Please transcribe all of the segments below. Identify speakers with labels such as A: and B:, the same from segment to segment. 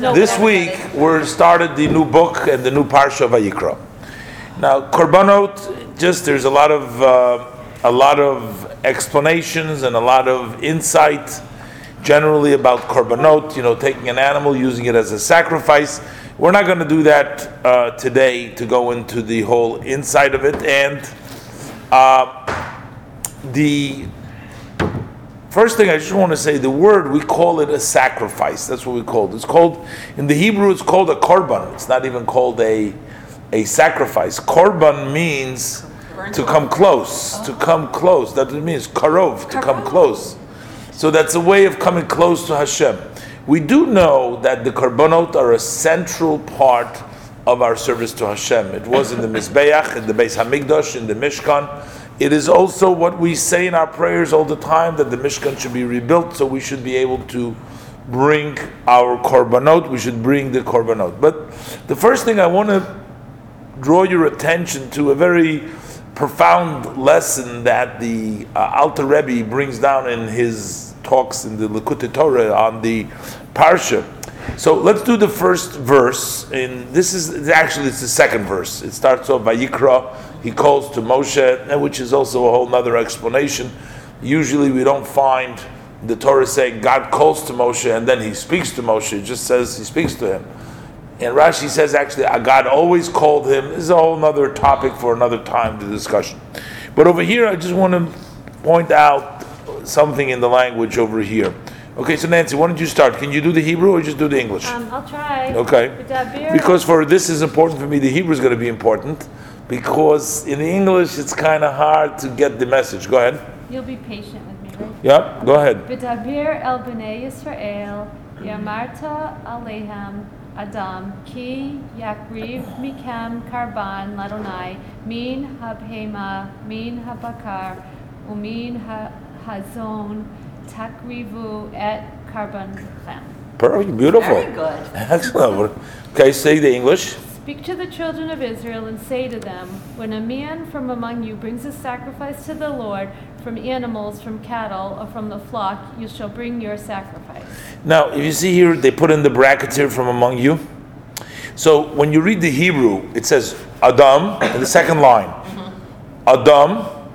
A: know
B: This week we're started the new book and the new parsha of Vayikra. Now, korbanot, just there's a lot of uh, a lot of explanations and a lot of insight, generally about korbanot. You know, taking an animal, using it as a sacrifice. We're not going to do that uh, today to go into the whole inside of it and uh, the First thing I just want to say, the word we call it a sacrifice. That's what we call it. It's called in the Hebrew. It's called a korban. It's not even called a a sacrifice. Korban means to come close. To come close. That means karov. To come close. So that's a way of coming close to Hashem. We do know that the korbanot are a central part of our service to Hashem. It was in the Mizbeach, in the Beis Hamikdash, in the Mishkan. It is also what we say in our prayers all the time that the Mishkan should be rebuilt, so we should be able to bring our korbanot. We should bring the korbanot. But the first thing I want to draw your attention to a very profound lesson that the uh, Alter Rebbe brings down in his talks in the Likutei Torah on the Parsha. So let's do the first verse. In this is actually it's the second verse. It starts off Vayikra. He calls to Moshe, which is also a whole other explanation. Usually we don't find the Torah saying God calls to Moshe and then he speaks to Moshe. It just says he speaks to him. And Rashi says actually God always called him. This is a whole other topic for another time, to discussion. But over here, I just want to point out something in the language over here. Okay, so Nancy, why don't you start? Can you do the Hebrew or just do the English?
A: Um, I'll try.
B: Okay. Because for this is important for me, the Hebrew is going to be important because in English it's kind of hard to get the message. Go ahead.
A: You'll be patient with me, right?
B: Yeah, go ahead.
A: B'dabir el b'nei Yisrael, yamarta alehem Adam, ki yakriv mikem karban ladonai, min habhema, min habakar, umin ha- hazon, takrivu et karban chem.
B: Perfect, beautiful.
C: Very good.
B: Excellent. Okay, say the English.
A: Speak to the children of Israel and say to them, When a man from among you brings a sacrifice to the Lord from animals, from cattle, or from the flock, you shall bring your sacrifice.
B: Now, if you see here, they put in the brackets here from among you. So when you read the Hebrew, it says Adam in the second line. Mm-hmm. Adam.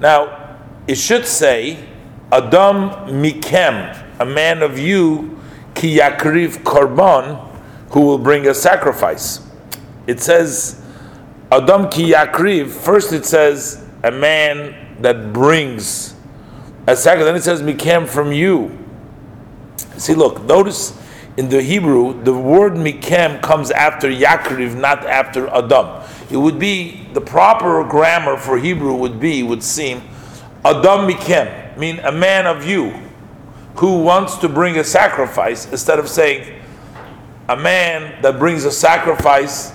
B: Now, it should say Adam mikem, a man of you, ki yakriv korban, who will bring a sacrifice. It says Adam ki yakriv. First, it says a man that brings a sacrifice. Then it says mikem from you. See, look, notice in the Hebrew, the word mikem comes after Yakriv, not after Adam. It would be, the proper grammar for Hebrew would be, would seem, Adam mikem, mean a man of you who wants to bring a sacrifice, instead of saying, a man that brings a sacrifice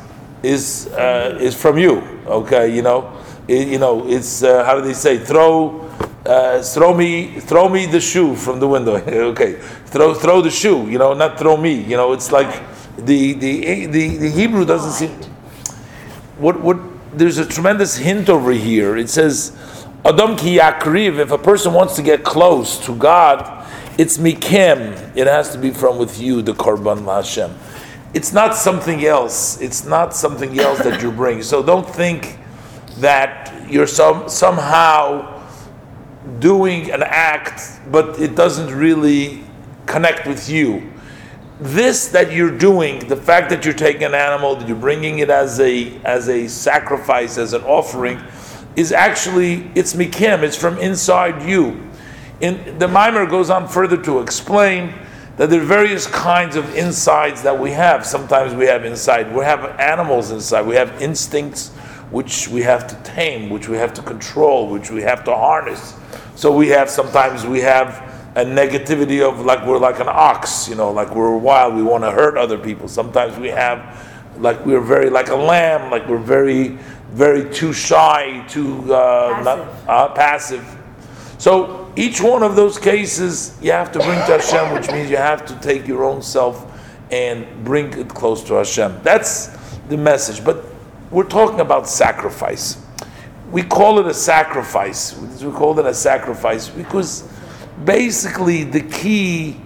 B: is uh, is from you. Okay, you know, It- you know, it's uh, how do they say? Throw, uh, throw me, throw me the shoe from the window. okay, throw, throw the shoe. You know, not throw me. You know, it's like the the the, the Hebrew doesn't seem. What what? There's a tremendous hint over here. It says, Adam ki yakriv. If a person wants to get close to God, it's mikem. It has to be from with you, the korban Hashem. It's not something else. It's not something else that you bring. So don't think that you're some, somehow doing an act, but it doesn't really connect with you. This that you're doing, the fact that you're taking an animal, that you're bringing it as a as a sacrifice, as an offering, is actually it's mikem. It's from inside you. In the maamar goes on further to explain that there are various kinds of insides that we have. Sometimes we have inside, we have animals inside, we have instincts which we have to tame, which we have to control, which we have to harness. So we have sometimes we have a negativity of like we're like an ox, you know, like we're wild, we want to hurt other people. Sometimes we have like we're very like a lamb, like we're very, very too shy, too uh, not uh, passive. So each one of those cases you have to bring to Hashem, which means you have to take your own self and bring it close to Hashem. That's the message. But we're talking about sacrifice. We call it a sacrifice. We call it a sacrifice because basically the key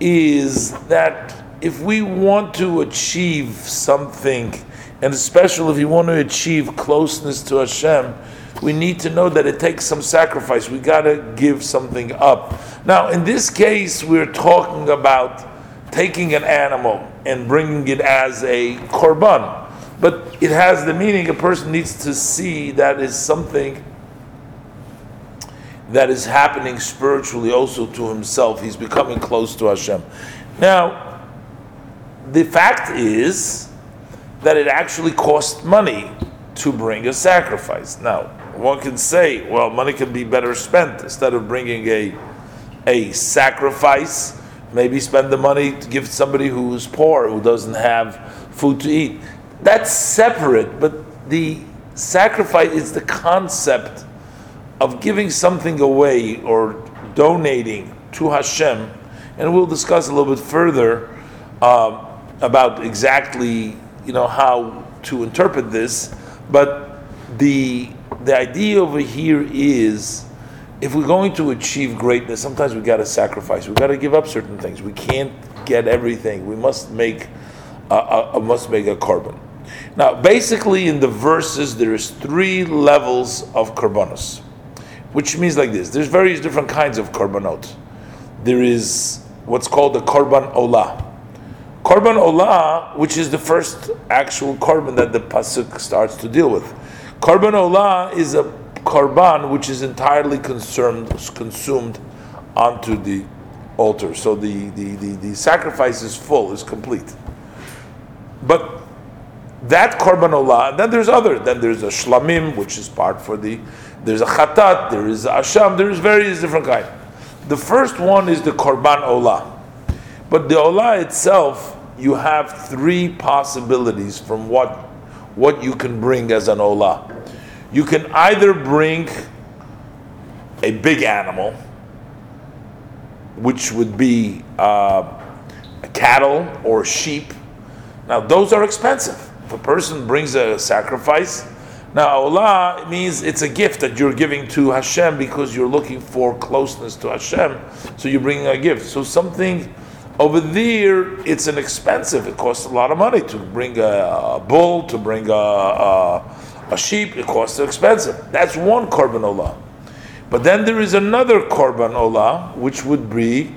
B: is that if we want to achieve something, and especially if you want to achieve closeness to Hashem, we need to know that it takes some sacrifice. We got to give something up. Now, in this case, we're talking about taking an animal and bringing it as a korban. But it has the meaning a person needs to see that is something that is happening spiritually also to himself. He's becoming close to Hashem. Now, the fact is that it actually costs money to bring a sacrifice. Now, one can say, well, money can be better spent instead of bringing a a sacrifice. Maybe spend the money to give somebody who's poor, who doesn't have food to eat. That's separate, but the sacrifice is the concept of giving something away or donating to Hashem, and we'll discuss a little bit further uh, about exactly you know how to interpret this. But the the idea over here is if we're going to achieve greatness, sometimes we've got to sacrifice. We've got to give up certain things. We can't get everything. We must make a, a, a must make a korban. Now, basically, in the verses, there is three levels of korbanos, which means like this: there's various different kinds of korbanot. There is what's called the korban olah. Korban olah, which is the first actual korban that the pasuk starts to deal with. Korban olah is a korban which is entirely consumed consumed onto the altar. So the, the, the, the sacrifice is full, is complete. But that korban olah, then there's other. Then there's a shlamim, which is part for the. There's a chatat, there is a asham, there's various different kinds. The first one is the korban olah. But the olah itself, you have three possibilities from what what you can bring as an olah. You can either bring a big animal, which would be uh, cattle or sheep. Now, those are expensive. If a person brings a sacrifice, now olah means it's a gift that you're giving to Hashem because you're looking for closeness to Hashem. So you're bringing a gift. So something over there, it's an expensive. It costs a lot of money to bring a, a bull, to bring a, a, a, sheep. It costs expensive. That's one korban olah. But then there is another korban olah, which would be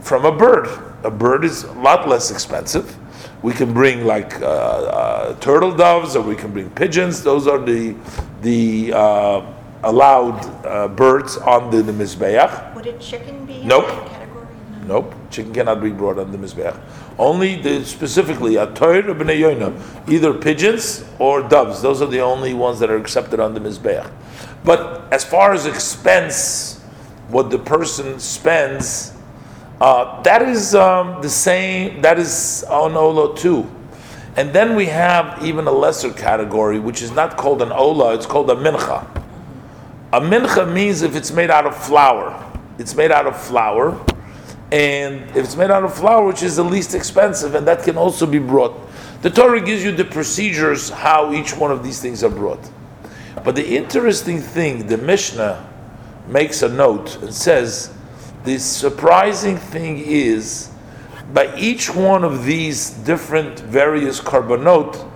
B: from a bird. A bird is a lot less expensive. We can bring like uh, uh, turtle doves, or we can bring pigeons. Those are the the uh, allowed uh, birds on the, the mizbeach.
C: Would a chicken be in
B: Nope.
C: that category? No.
B: Nope, chicken cannot be brought on the mizbeach. Only the specifically a toir or bnei yoina, either pigeons or doves. Those are the only ones that are accepted on the mizbeach. But as far as expense, what the person spends, uh, that is um, the same. That is on ola too. And then we have even a lesser category, which is not called an ola; it's called a mincha. A mincha means if it's made out of flour. It's made out of flour, and if it's made out of flour, which is the least expensive, and that can also be brought. The Torah gives you the procedures how each one of these things are brought. But the interesting thing, the Mishnah makes a note and says, the surprising thing is, by each one of these different various korbanot,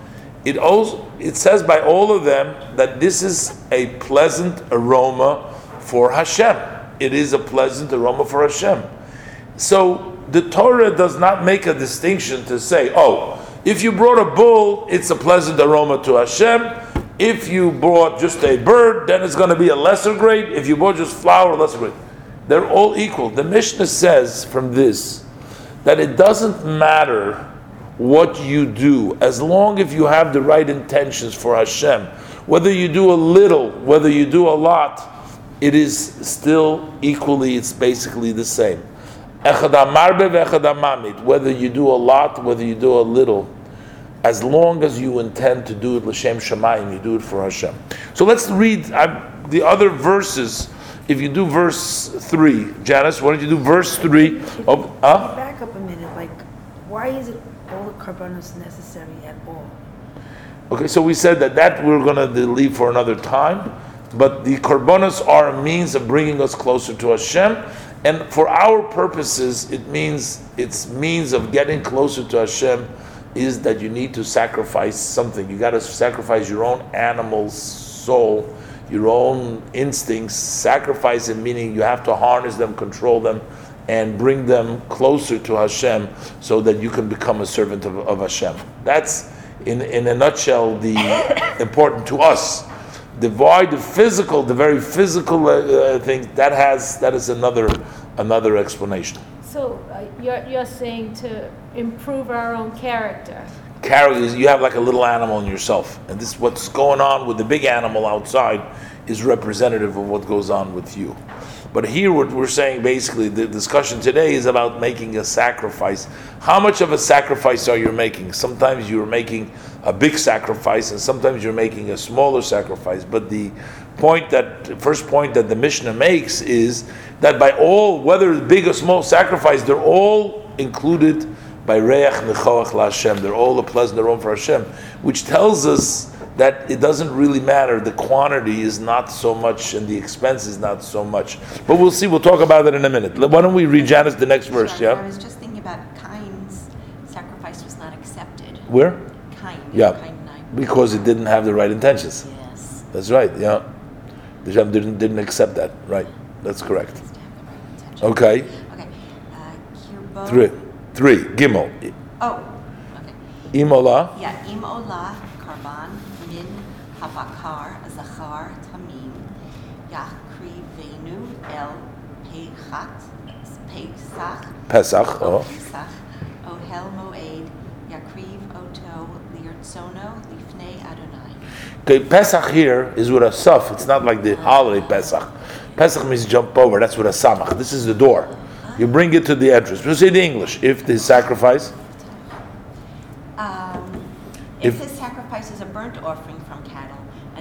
B: it also it says by all of them that this is a pleasant aroma for Hashem. It is a pleasant aroma for Hashem. So the Torah does not make a distinction to say, oh, if you brought a bull, it's a pleasant aroma to Hashem. If you brought just a bird, then it's going to be a lesser grade. If you brought just flour, lesser grade. They're all equal. The Mishnah says from this that it doesn't matter what you do as long as you have the right intentions for Hashem. Whether you do a little, whether you do a lot, it is still equally, it's basically the same. Whether you do a lot, whether you do a little, as long as you intend to do it l'shem shamayim, you do it for Hashem. So let's read uh, the other verses. If you do verse three, Janice, why don't you do verse three? Of, huh?
D: Back up a minute, like, why is it all the korbanos necessary at all?
B: Okay, so we said that that we're going to leave for another time, but the korbanos are a means of bringing us closer to Hashem, And for our purposes, it means its means of getting closer to Hashem is that you need to sacrifice something. You got to sacrifice your own animal soul, your own instincts. Sacrifice it meaning you have to harness them, control them, and bring them closer to Hashem so that you can become a servant of, of Hashem. That's in in a nutshell the important to us the void, the physical, the very physical uh, uh, thing that has that is another another explanation.
A: So uh, you're, you're saying to improve our own character.
B: Is you have like a little animal in yourself, and this what's going on with the big animal outside is representative of what goes on with you. But here, what we're saying basically, the discussion today is about making a sacrifice. How much of a sacrifice are you making? Sometimes you're making a big sacrifice, and sometimes you're making a smaller sacrifice. But the point that first point that the Mishnah makes is that by all, whether big or small sacrifice, they're all included by Reach Nechoach LaHashem. They're all a pleasant aroma for Hashem, which tells us that it doesn't really matter. The quantity is not so much, and the expense is not so much. But we'll see. We'll talk about it in a minute. Why don't we read Janice the next verse?
C: Sure. I was just thinking about Cain's sacrifice was not accepted.
B: Where?
C: Cain.
B: Yeah. Because it didn't have the right intentions.
C: Yes.
B: That's right. Yeah. The Hashem didn't didn't accept that. Right. That's correct.
C: Has to have the right.
B: Okay.
C: Okay. Uh,
B: Three. Three. Gimel.
C: Oh. Okay.
B: Imola.
C: Yeah. Im olah karban habakar zachar tamim yakrivenu el pechat pesach
B: Pesach.
C: Oh. Pesach, Ohel Moed, Yakriv Oto, Lirtzono, Lifnei Adonai.
B: Okay. Pesach here is with a suf. It's not like the holiday Pesach. Pesach means jump over. That's with a samach. This is the door. You bring it to the entrance. We'll say the English. If the sacrifice.
C: Um, If
B: If-
C: his sacrifice is a burnt offering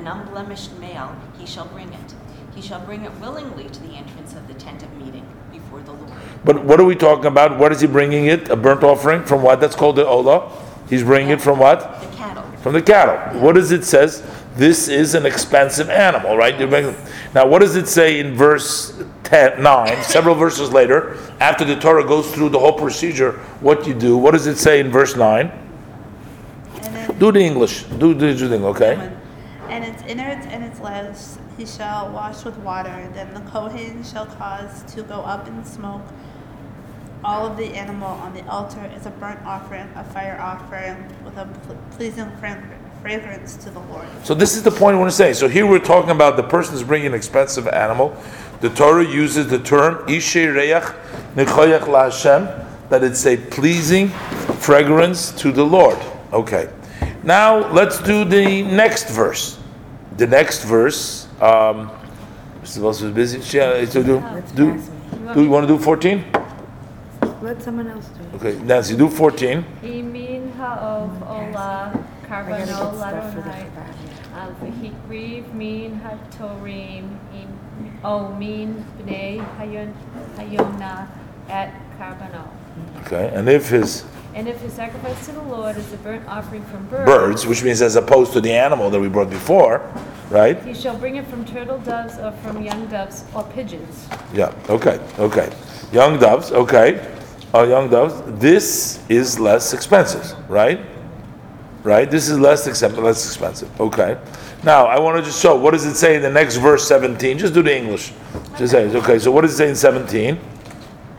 C: an unblemished male, he shall bring it. He shall bring it willingly to the entrance of the tent of meeting before the Lord.
B: But what are we talking about? What is he bringing it? A burnt offering from what? That's called the olah. He's bringing it from what?
C: The cattle.
B: From the cattle. What does it says? This is an expensive animal, right? Now, what does it say in verse 10, 9, several verses later, after the Torah goes through the whole procedure, what you do? What does it say in verse 9? Do the English. Do the do the thing, okay?
E: And its innards and its legs he shall wash with water. Then the Kohen shall cause to go up in smoke all of the animal on the altar as a burnt offering, a fire offering with a pleasing fragrance to the Lord.
B: So this is the point I want to say. So here we're talking about the person is bringing an expensive animal. The Torah uses the term Ishe Reach Nechoyach LaHashem, that it's a pleasing fragrance to the Lord. Okay. Now let's do the next verse. The next verse. Um, Mr. Voss was busy. Yeah, so do,
D: Let's
B: do, do you want to do 14?
D: Let someone else do it.
B: Okay, Nancy, do 14.
A: Imin ha'ov ola
D: I gotta get
A: karbano
D: stuff for the
A: ladonai.
D: Shabbat.
A: V'hikriv min hatorim im o bnei hayona at karbano.
B: Okay, and if his
A: And if his sacrifice to the Lord is a burnt offering from birds,
B: birds, which means as opposed to the animal that we brought before, right?
A: he shall bring it from turtle doves or from young doves or pigeons.
B: Yeah, okay, okay. Young doves, okay. Uh, young doves, this is less expensive, right? Right? This is less expensive, less expensive. Okay. Now, I want to just show, what does it say in the next verse 17? Just do the English. Just say, it. okay, so what does it say in 17?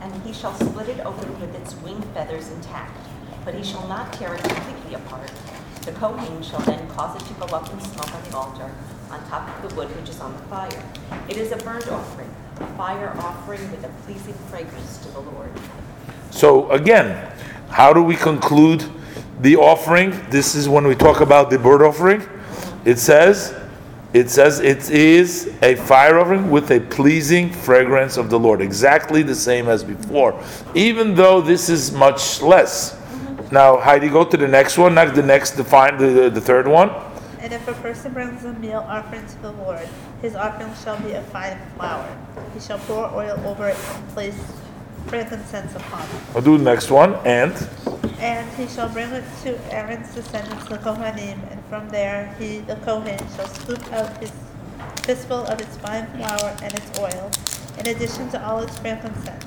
C: And he shall split it open with its wing feathers intact, but he shall not tear it completely apart. The Kohen shall then cause it to go up in smoke on the altar, on top of the wood which is on the fire. It is a burnt offering, a fire offering with a pleasing fragrance to the Lord.
B: So again, how do we conclude the offering? This is when we talk about the burnt offering. It says, it says it is a fire offering with a pleasing fragrance of the Lord, exactly the same as before, even though this is much less. Now, Heidi, go to the next one. Next, the next, define the the third one.
E: And if a person brings a meal offering to the Lord, his offering shall be of fine flour. He shall pour oil over it and place frankincense upon it.
B: I'll do the next one. And
E: And he shall bring it to Aaron's descendants, the Kohanim, and from there he, the Kohen, shall scoop out his fistful of its fine flour and its oil, in addition to all its frankincense.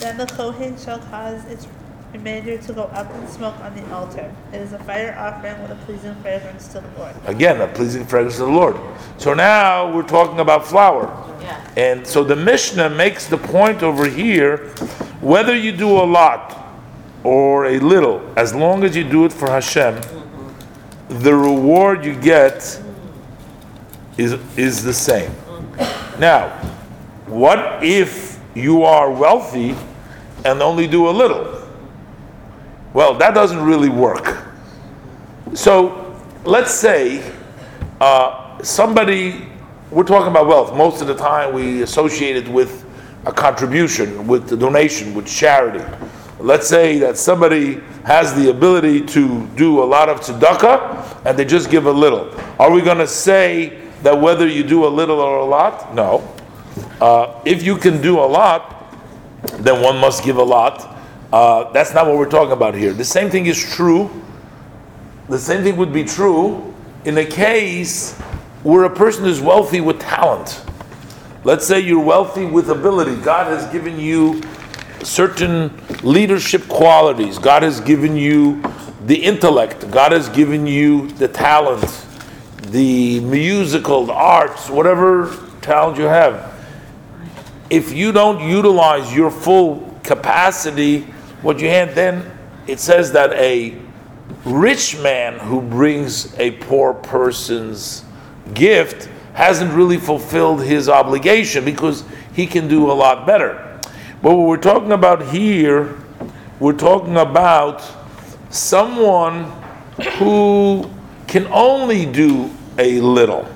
E: Then the Kohen shall cause its remainder to go up in smoke on the altar. It is a fire offering with a pleasing fragrance to the Lord.
B: Again, a pleasing fragrance to the Lord. So now we're talking about flour.
C: Yeah.
B: And so the Mishnah makes the point over here whether you do a lot or a little, as long as you do it for Hashem, the reward you get is, is the same. Now, what if you are wealthy and only do a little? Well, that doesn't really work. So let's say uh, somebody, we're talking about wealth. Most of the time we associate it with a contribution, with the donation, with charity. Let's say that somebody has the ability to do a lot of tzedakah and they just give a little. Are we going to say that whether you do a little or a lot? No. Uh, if you can do a lot, then one must give a lot. Uh, that's not what we're talking about here. The same thing is true. The same thing would be true in a case where a person is wealthy with talent. Let's say you're wealthy with ability. God has given you certain leadership qualities. God has given you the intellect. God has given you the talent, the musical, the arts, whatever talent you have. If you don't utilize your full capacity, what you had then, it says that a rich man who brings a poor person's gift hasn't really fulfilled his obligation because he can do a lot better. But what we're talking about here, we're talking about someone who can only do a little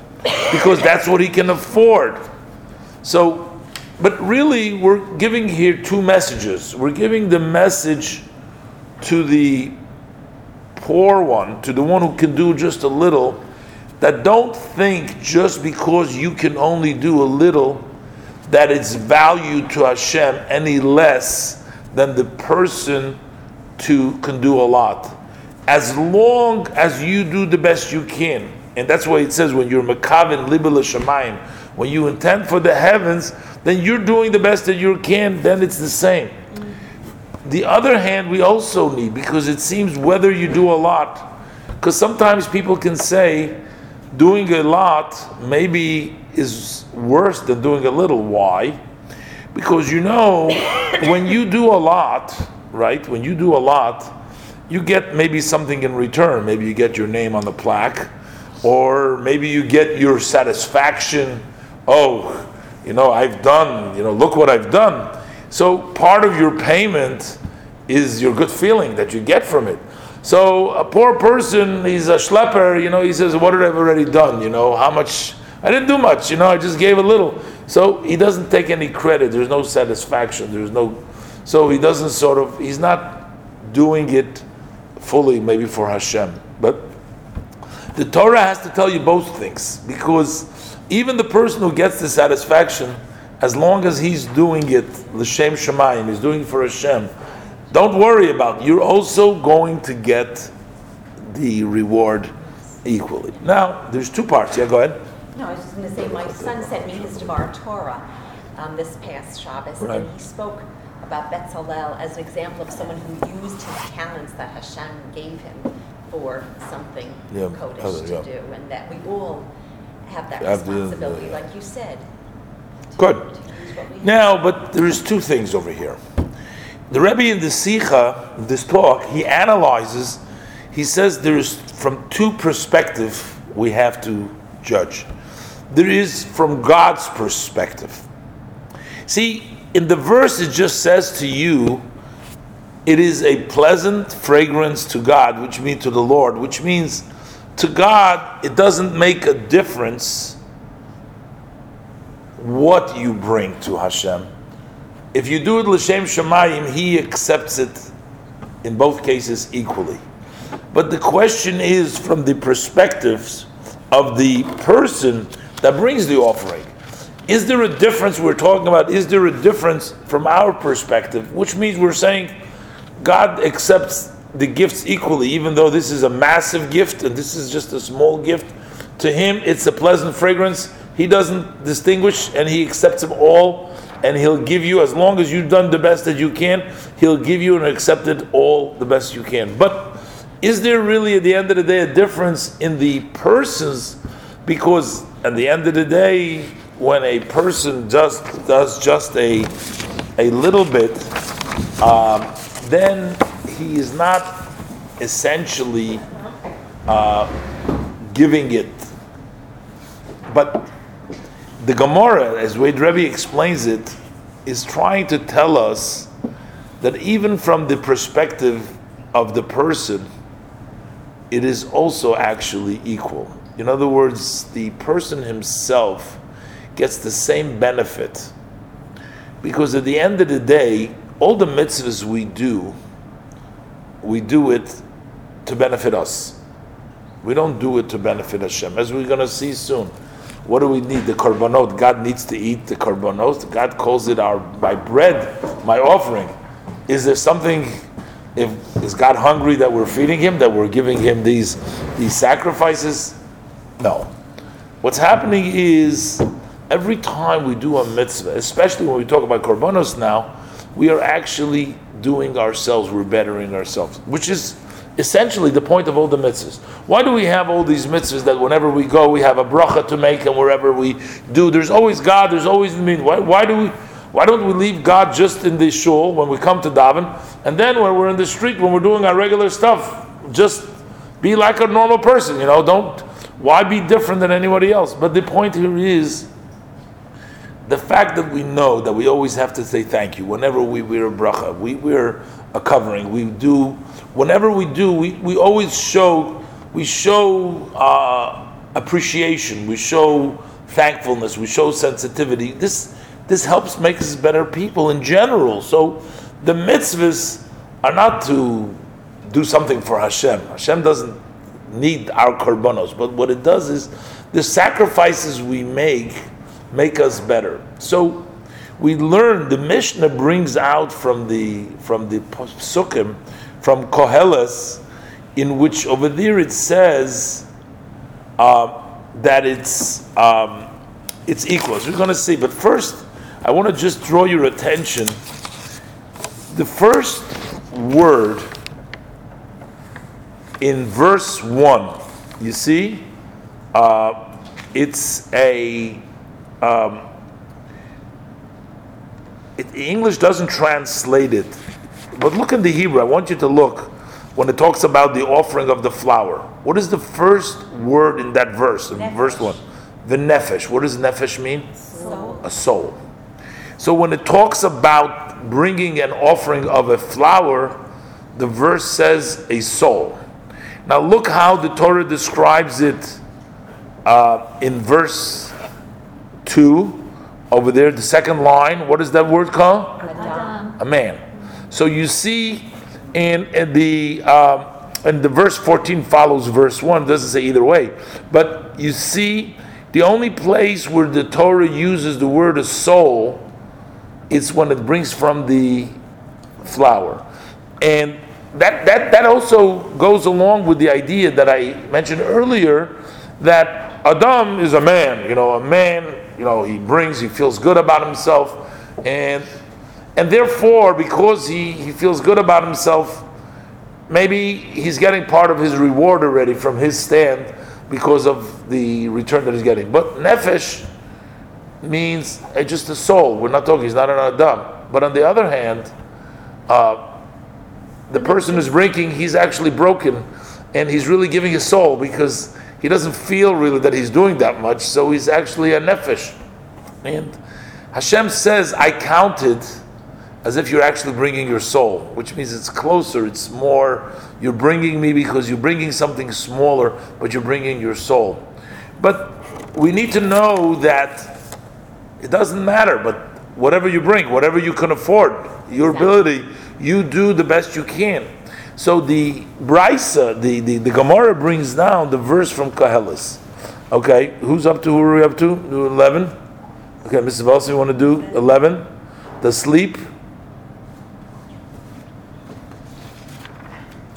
B: because that's what he can afford. So, but really, we're giving here two messages. We're giving the message to the poor one, to the one who can do just a little, that don't think just because you can only do a little that it's value to Hashem any less than the person to can do a lot. As long as you do the best you can, and that's why it says when you're makavin libel shemayim, when you intend for the heavens, then you're doing the best that you can. Then it's the same. The other hand, we also need because it seems whether you do a lot, because sometimes people can say doing a lot maybe is worse than doing a little. Why? Because you know, when you do a lot, right? When you do a lot, you get maybe something in return. Maybe you get your name on the plaque, or maybe you get your satisfaction. Oh, you know, I've done, you know, look what I've done. So part of your payment is your good feeling that you get from it. So a poor person, he's a schlepper, you know, he says, What have I already done? You know, how much I didn't do much, you know, I just gave a little. So he doesn't take any credit. There's no satisfaction. There's no, so he doesn't sort of, he's not doing it fully, maybe for Hashem. But the Torah has to tell you both things because even the person who gets the satisfaction, as long as he's doing it, l'shem shemayim, he's doing it for Hashem, don't worry about. It. You're also going to get the reward equally. Now, there's two parts. Yeah, go ahead.
C: No, I was just going to say, my son sent me his Devar Torah um, this past Shabbos,
B: Right.
C: and he spoke about Betzalel as an example of someone who used his talents that Hashem gave him for something
B: Yeah,
C: Kodesh
B: other-
C: to
B: yeah.
C: do, and that we all have that
B: Have the-
C: responsibility, like you said. to-
B: Good.
C: to use what we have.
B: Now, but there's two things over here. The Rebbe in the Sikha, in this talk, he analyzes, he says there's from two perspectives we have to judge. There is from God's perspective. See, in the verse it just says to you, it is a pleasant fragrance to God, which means to the Lord, which means to God it doesn't make a difference what you bring to Hashem. If you do it l'shem shemayim, He accepts it in both cases equally. But the question is from the perspectives of the person that brings the offering. Is there a difference we're talking about? Is there a difference from our perspective? Which means we're saying God accepts the gifts equally, even though this is a massive gift and this is just a small gift. To Him, it's a pleasant fragrance. He doesn't distinguish and He accepts them all and He'll give you, as long as you've done the best that you can, He'll give you and accept it all the best you can. But is there really, at the end of the day, a difference in the persons? Because at the end of the day, when a person just does just a a little bit, um, then he is not essentially uh, giving it. But the Gemara, as Wade Rebbe explains it, is trying to tell us that even from the perspective of the person, it is also actually equal. In other words, the person himself gets the same benefit. Because at the end of the day, all the mitzvahs we do, we do it to benefit us. We don't do it to benefit Hashem. As we're going to see soon. What do we need? The korbanot. God needs to eat the korbanot. God calls it our my bread, my offering. Is there something? If is God hungry that we're feeding Him, that we're giving Him these these sacrifices? No. What's happening is every time we do a mitzvah, especially when we talk about korbanos now, we are actually doing ourselves. We're bettering ourselves, which is essentially the point of all the mitzvahs. Why do we have all these mitzvahs that whenever we go, we have a bracha to make, and wherever we do, there's always God, there's always the mean. Why, why do we? Why don't we leave God just in the shul when we come to daven, and then when we're in the street when we're doing our regular stuff, just be like a normal person, you know? Don't. Why be different than anybody else? But the point here is the fact that we know that we always have to say thank you whenever we wear a bracha, we wear a covering, we do whenever we do, we, we always show we show uh, appreciation, we show thankfulness, we show sensitivity. This this helps make us better people in general. So the mitzvahs are not to do something for Hashem. Hashem doesn't need our korbanos, but what it does is the sacrifices we make make us better. So we learn the Mishnah brings out from the from the Sukkim, from Koheles, in which over there it says uh, that it's um, it's equal. As we're going to see, but first I want to just draw your attention. The first word in verse one, you see, uh, it's a um, it, English doesn't translate it, but look in the Hebrew. I want you to look when it talks about the offering of the flour. What is the first word in that verse? In
C: Nefesh.
B: verse one, the nefesh. What does nefesh mean?
C: So,
B: A soul. So when it talks about bringing an offering of a flour, the verse says a soul. Now look how the Torah describes it uh, in verse two over there, the second line. What is that word called?
A: Adam.
B: a man. So you see, in, in the um, and the verse fourteen follows verse one. Doesn't say either way, but you see, the only place where the Torah uses the word a soul, is when it brings from the flower and that that that also goes along with the idea that I mentioned earlier that Adam is a man. You know, a man. You know, he brings. He feels good about himself, and and therefore, because he, he feels good about himself, maybe he's getting part of his reward already from his stand because of the return that he's getting. But nefesh means just a soul. We're not talking, he's not an Adam. But on the other hand, uh, the person who's breaking, he's actually broken and he's really giving his soul because he doesn't feel really that he's doing that much, so he's actually a nefesh. And Hashem says, I counted as if you're actually bringing your soul, which means it's closer, it's more, you're bringing me because you're bringing something smaller, but you're bringing your soul. But we need to know that it doesn't matter, but whatever you bring, whatever you can afford, your ability, you do the best you can. So the Brisa, the, the, the Gemara brings down the verse from Koheles. Okay, who's up to, who are we up to? Do 11? Okay, Mrs. Velsi, you want to do 11? The sleep?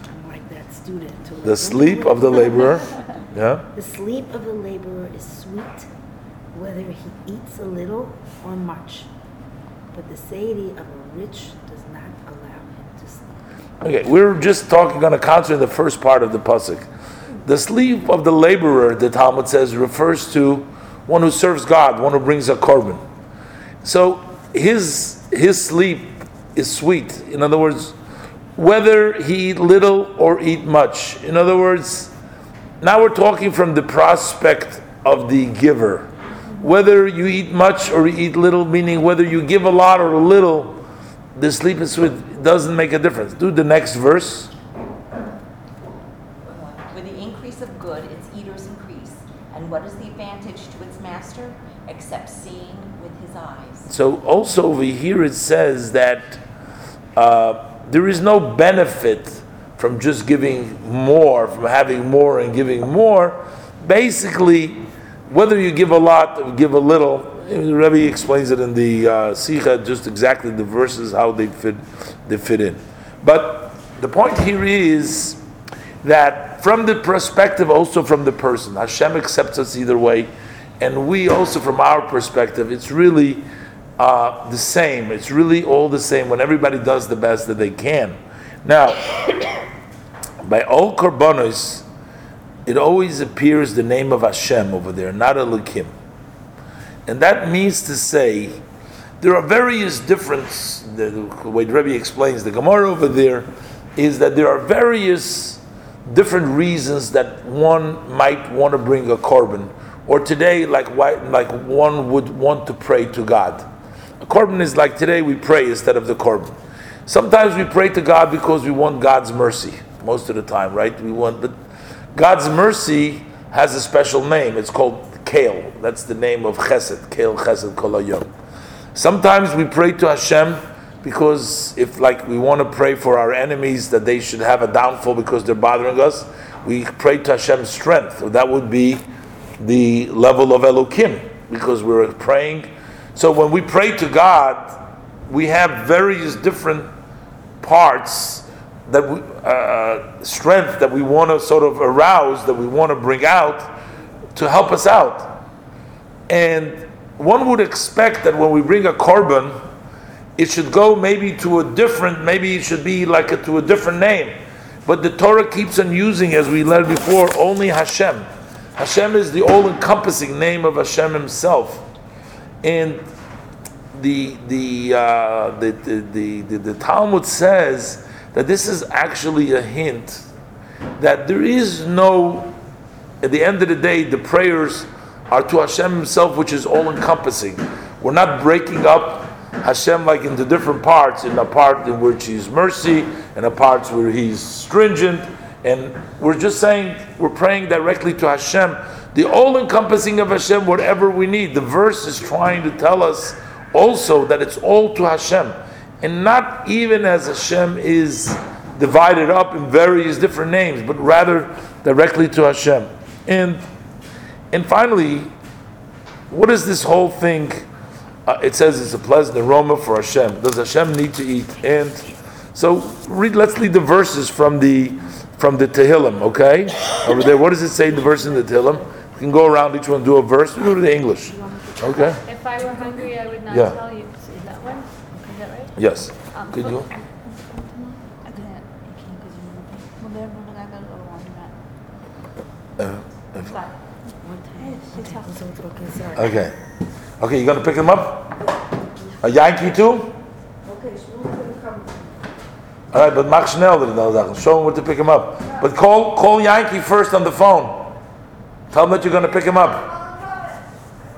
D: I'm like that student.
B: The sleep of the laborer. Yeah?
D: The sleep of the laborer is sweet, whether he eats a little or much. but the satiety of a rich does not allow him to sleep.
B: Okay, we're just talking on a concentrate in the first part of the pasuk. The sleep of the laborer, the Talmud says, refers to one who serves God, one who brings a korban. So his his sleep is sweet. In other words, whether he eat little or eat much. In other words, now we're talking from the prospect of the giver. Whether you eat much or you eat little, meaning whether you give a lot or a little, the sleep is sweet. Doesn't make a difference. Do the next verse.
C: With the increase of good, its eaters increase. And what is the advantage to its master? Except seeing with his eyes.
B: So also over here it says that uh, there is no benefit from just giving more, from having more and giving more. Basically, whether you give a lot or give a little, the Rebbe explains it in the uh, Sikha, just exactly the verses how they fit, they fit in. But the point here is that from the perspective, also from the person, Hashem accepts us either way, and we also, from our perspective, it's really uh, the same. It's really all the same when everybody does the best that they can. Now, by all korbanos, it always appears the name of Hashem over there, not Elohim. And that means to say, there are various difference. The, the way Rebbe explains the Gemara over there is that there are various different reasons that one might want to bring a korban, or today, like why, like one would want to pray to God. A korban is like today we pray instead of the korban. Sometimes we pray to God because we want God's mercy. Most of the time, right? We want, but God's mercy has a special name. It's called Kale. That's the name of Chesed. Kale Chesed Kol. Sometimes we pray to Hashem because if, like, we want to pray for our enemies that they should have a downfall because they're bothering us, we pray to Hashem's strength. That would be the level of Elohim because we're praying. So when we pray to God, we have various different parts that we, uh, strength that we want to sort of arouse, that we want to bring out to help us out. And one would expect that when we bring a korban, it should go maybe to a different, maybe it should be like a, to a different name. But the Torah keeps on using, as we learned before, only Hashem. Hashem is the all-encompassing name of Hashem Himself, and the the, uh, the, the, the, the the Talmud says that this is actually a hint that there is no. At the end of the day, the prayers are to Hashem Himself, which is all-encompassing. We're not breaking up Hashem like into different parts, in a part in which He's mercy, and a parts where He's stringent, and we're just saying we're praying directly to Hashem, the all-encompassing of Hashem, whatever we need. The verse is trying to tell us also that it's all to Hashem, and not even as Hashem is divided up in various different names, but rather directly to Hashem. And and finally, what is this whole thing? Uh, it says it's a pleasant aroma for Hashem. Does Hashem need to eat? And so read. Let's read the verses from the from the Tehillim. Okay, over there. What does it say in the verse in the Tehillim? We can go around each one and do a verse. We do the English. Okay.
A: If I were hungry, I would not
B: Yeah.
A: tell you. Is that one? Is that right?
B: Yes.
A: Um,
B: Could you?
E: Can't. You can't because you Well, they're moving. I gotta go to laundromat.
B: Uh,
D: One time, nosotros que
B: okay. Okay, you gonna pick him up? A Yankee too?
D: Okay, Shmuel can come.
B: All right, but mach schnell the Sachen. Show him where to pick him up. But call call Yankee first on the phone. Tell him that you're going to pick him up.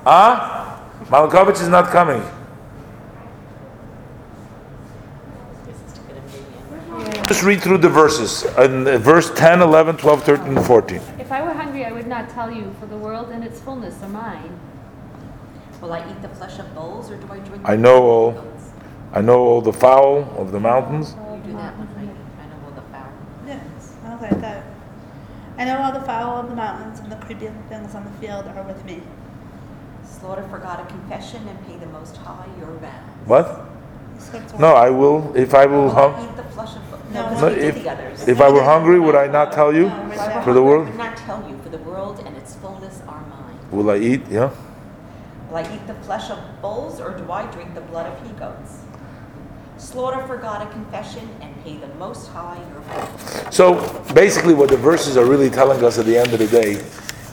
B: Huh? Malkovich is not coming. Just read through the verses. In uh, verse 10, 11, 12, 13, 14.
A: If I were hungry, I would not tell you, for the world and its fullness are mine.
C: Will I eat the flesh of bulls or do I drink?
B: I know all. I know all the fowl of the mountains.
C: You do that one, right? I know all the fowl.
E: Yes. Okay, got it. I know all the fowl of the mountains and the creeping things on the field are with me.
C: Slaughter for God a confession and pay the Most High your vows.
B: What? No, I will. If I will.
C: Will I eat the flesh of bulls?
E: No,
C: No,
B: no,
C: we did
B: if,
C: the others.
B: if I were hungry, would I not tell you?
E: No, we're
C: If I were
E: not.
B: For the
C: I
B: world?
C: would not tell you, for the world and its fullness are mine.
B: Will I eat? Yeah.
C: Will I eat the flesh of bulls or do I drink the blood of he goats? Slaughter for God a confession and pay the Most High your vote.
B: So basically, what the verses are really telling us at the end of the day,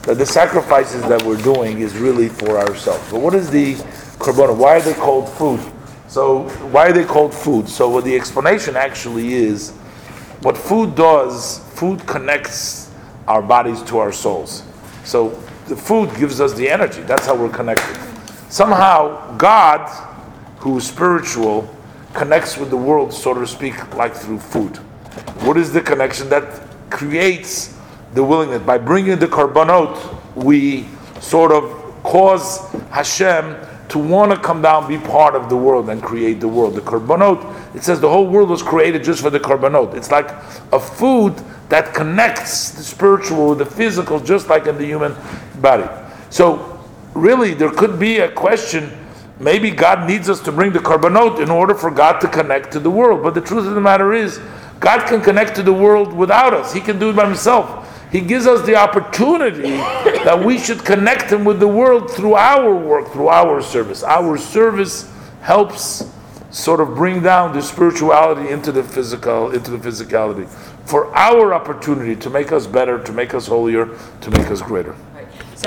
B: that the sacrifices that we're doing is really for ourselves. But what is the korbanah? Why are they called food? So why are they called food? So what the explanation actually is, what food does, food connects our bodies to our souls. So the food gives us the energy. That's how we're connected. Somehow God, who is spiritual, connects with the world, so to speak, like through food. What is the connection that creates the willingness? By bringing the korbanot, we sort of cause Hashem to want to come down, be part of the world, and create the world. The korbanot, it says the whole world was created just for the korbanot. It's like a food that connects the spiritual with the physical, just like in the human body. So, really, there could be a question maybe God needs us to bring the korbanot in order for God to connect to the world. But the truth of the matter is, God can connect to the world without us. He can do it by himself. He gives us the opportunity that we should connect him with the world through our work, through our service. Our service helps sort of bring down the spirituality into the physical, into the physicality. For our opportunity to make us better, to make us holier, to make us greater.